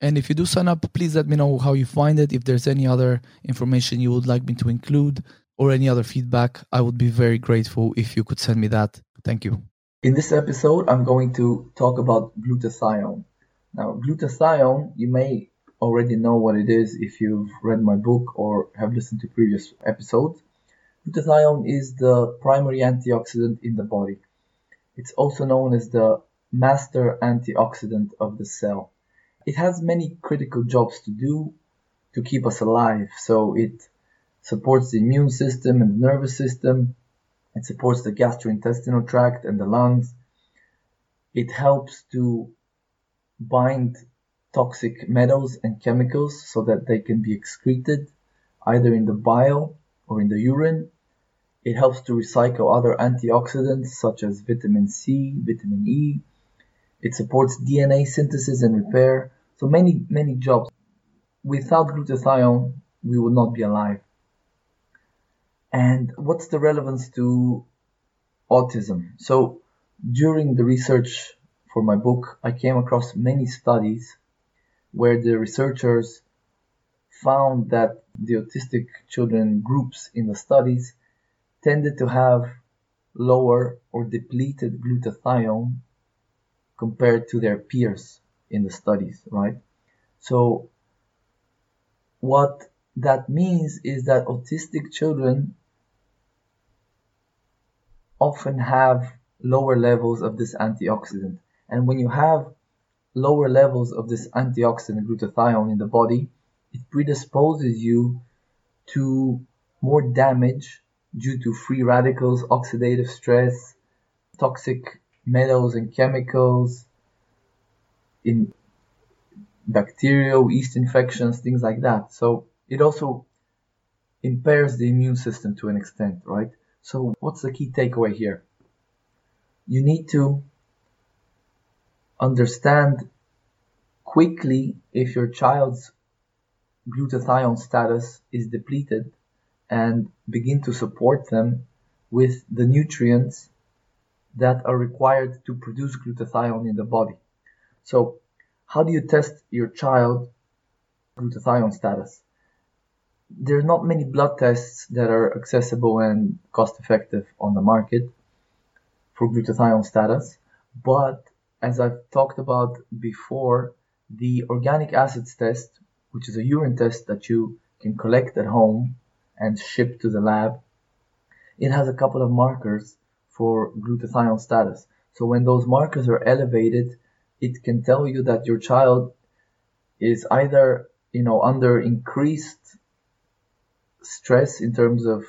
And if you do sign up, please let me know how you find it. If there's any other information you would like me to include or any other feedback, I would be very grateful if you could send me that. Thank you. In this episode, I'm going to talk about glutathione. Now, glutathione, you may already know what it is if you've read my book or have listened to previous episodes. Glutathione is the primary antioxidant in the body. It's also known as the master antioxidant of the cell. It has many critical jobs to do to keep us alive. So it supports the immune system and the nervous system. It supports the gastrointestinal tract and the lungs. It helps to bind toxic metals and chemicals so that they can be excreted either in the bile or in the urine. It helps to recycle other antioxidants such as vitamin C, vitamin E. It supports DNA synthesis and repair. So many, many jobs. Without glutathione, we would not be alive. And what's the relevance to autism? So during the research for my book, I came across many studies where the researchers found that the autistic children groups in the studies tended to have lower or depleted glutathione compared to their peers in the studies, right? So what that means is that autistic children often have lower levels of this antioxidant. And when you have lower levels of this antioxidant glutathione in the body, it predisposes you to more damage due to free radicals, oxidative stress, toxic metals and chemicals, in bacterial yeast infections, things like that. So it also impairs the immune system to an extent, right? So what's the key takeaway here? You need to understand quickly if your child's glutathione status is depleted and begin to support them with the nutrients that are required to produce glutathione in the body. So, how do you test your child glutathione status? There are not many blood tests that are accessible and cost effective on the market for glutathione status, but as I've talked about before, the organic acids test, which is a urine test that you can collect at home and ship to the lab, it has a couple of markers for glutathione status. So when those markers are elevated, it can tell you that your child is either, you know, under increased stress in terms of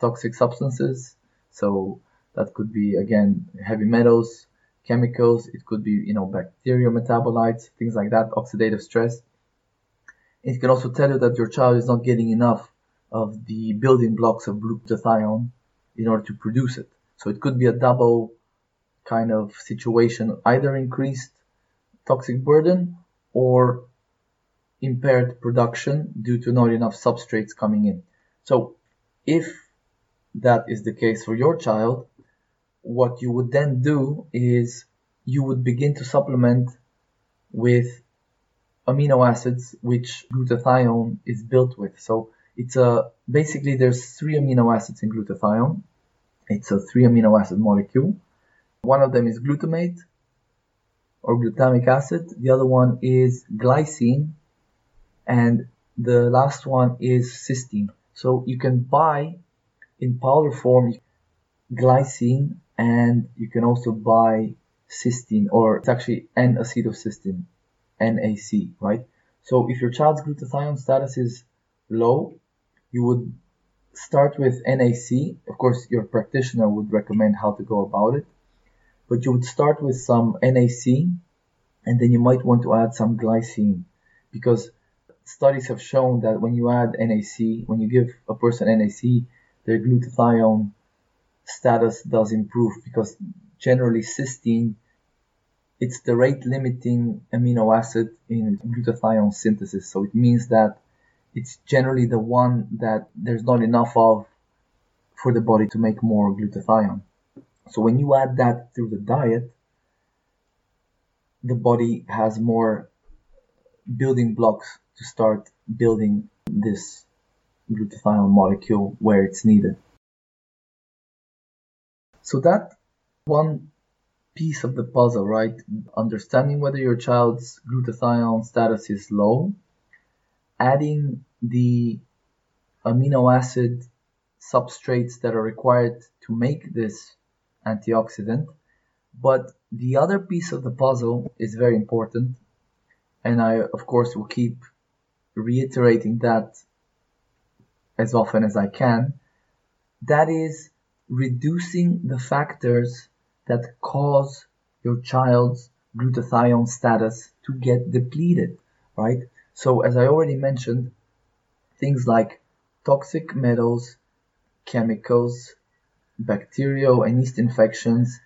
toxic substances. So that could be again heavy metals, chemicals, it could be, you know, bacterial metabolites, things like that, oxidative stress. It can also tell you that your child is not getting enough of the building blocks of glutathione in order to produce it. So it could be a double kind of situation, either increased toxic burden or impaired production due to not enough substrates coming in. So if that is the case for your child, what you would then do is you would begin to supplement with amino acids which glutathione is built with. So it's a basically there's three amino acids in glutathione. It's a three amino acid molecule. One of them is glutamate or glutamic acid. The other one is glycine and the last one is cysteine. So you can buy in powder form glycine and you can also buy cysteine or it's actually N-acetylcysteine, NAC, right? So if your child's glutathione status is low, you would start with NAC. Of course, your practitioner would recommend how to go about it, but you would start with some NAC and then you might want to add some glycine because studies have shown that when you add NAC, when you give a person NAC, their glutathione status does improve because generally cysteine it's the rate limiting amino acid in glutathione synthesis. So it means that it's generally the one that there's not enough of for the body to make more glutathione. So when you add that through the diet, the body has more building blocks to start building this glutathione molecule where it's needed. So that one piece of the puzzle, right? Understanding whether your child's glutathione status is low, adding the amino acid substrates that are required to make this antioxidant. But the other piece of the puzzle is very important, and I, of course, will keep reiterating that as often as I can. That is reducing the factors that cause your child's glutathione status to get depleted, right? So as I already mentioned, things like toxic metals, chemicals, bacterial and yeast infections,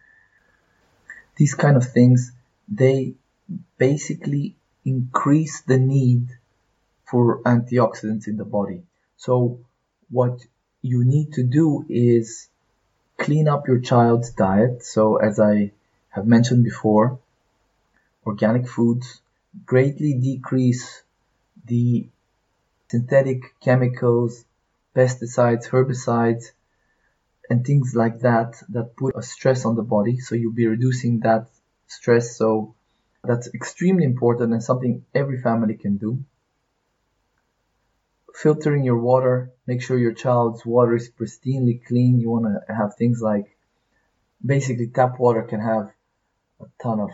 these kind of things, they basically increase the need for antioxidants in the body. So what you need to do is clean up your child's diet. So as I have mentioned before, organic foods greatly decrease the synthetic chemicals, pesticides, herbicides, and things like that that put a stress on the body. So you'll be reducing that stress. So that's extremely important and something every family can do filtering your water, make sure your child's water is pristinely clean. You want to have things like basically tap water can have a ton of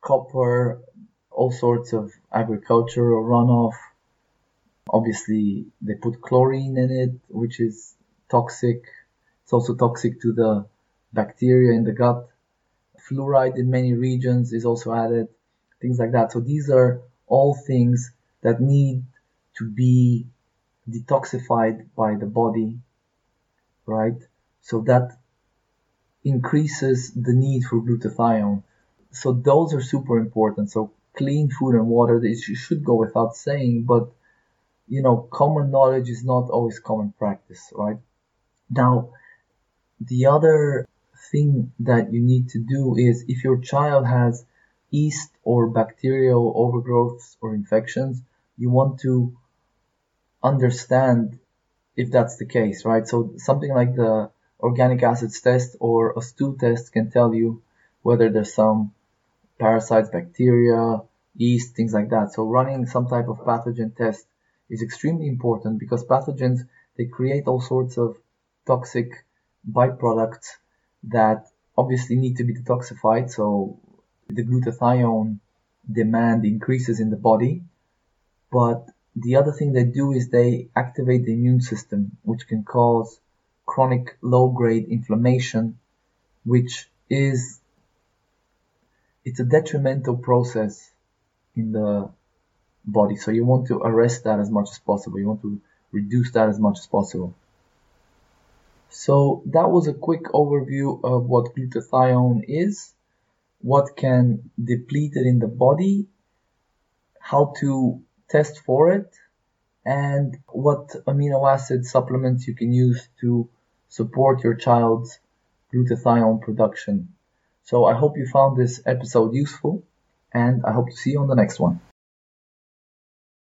copper, all sorts of agricultural runoff. Obviously, they put chlorine in it, which is toxic. It's also toxic to the bacteria in the gut. Fluoride in many regions is also added, things like that. So these are all things that need to be detoxified by the body, right? So that increases the need for glutathione. So those are super important. So clean food and water, this should go without saying, but you know, common knowledge is not always common practice, right? Now, the other thing that you need to do is if your child has yeast or bacterial overgrowths or infections, you want to understand if that's the case, right? So something like the organic acids test or a stool test can tell you whether there's some parasites, bacteria, yeast, things like that. So running some type of pathogen test is extremely important because pathogens they create all sorts of toxic byproducts that obviously need to be detoxified. So the glutathione demand increases in the body, but the other thing they do is they activate the immune system, which can cause chronic low grade inflammation, which is it's a detrimental process in the body. So you want to arrest that as much as possible. You want to reduce that as much as possible. So that was a quick overview of what glutathione is, what can deplete it in the body, how to test for it and what amino acid supplements you can use to support your child's glutathione production. So I hope you found this episode useful and I hope to see you on the next one.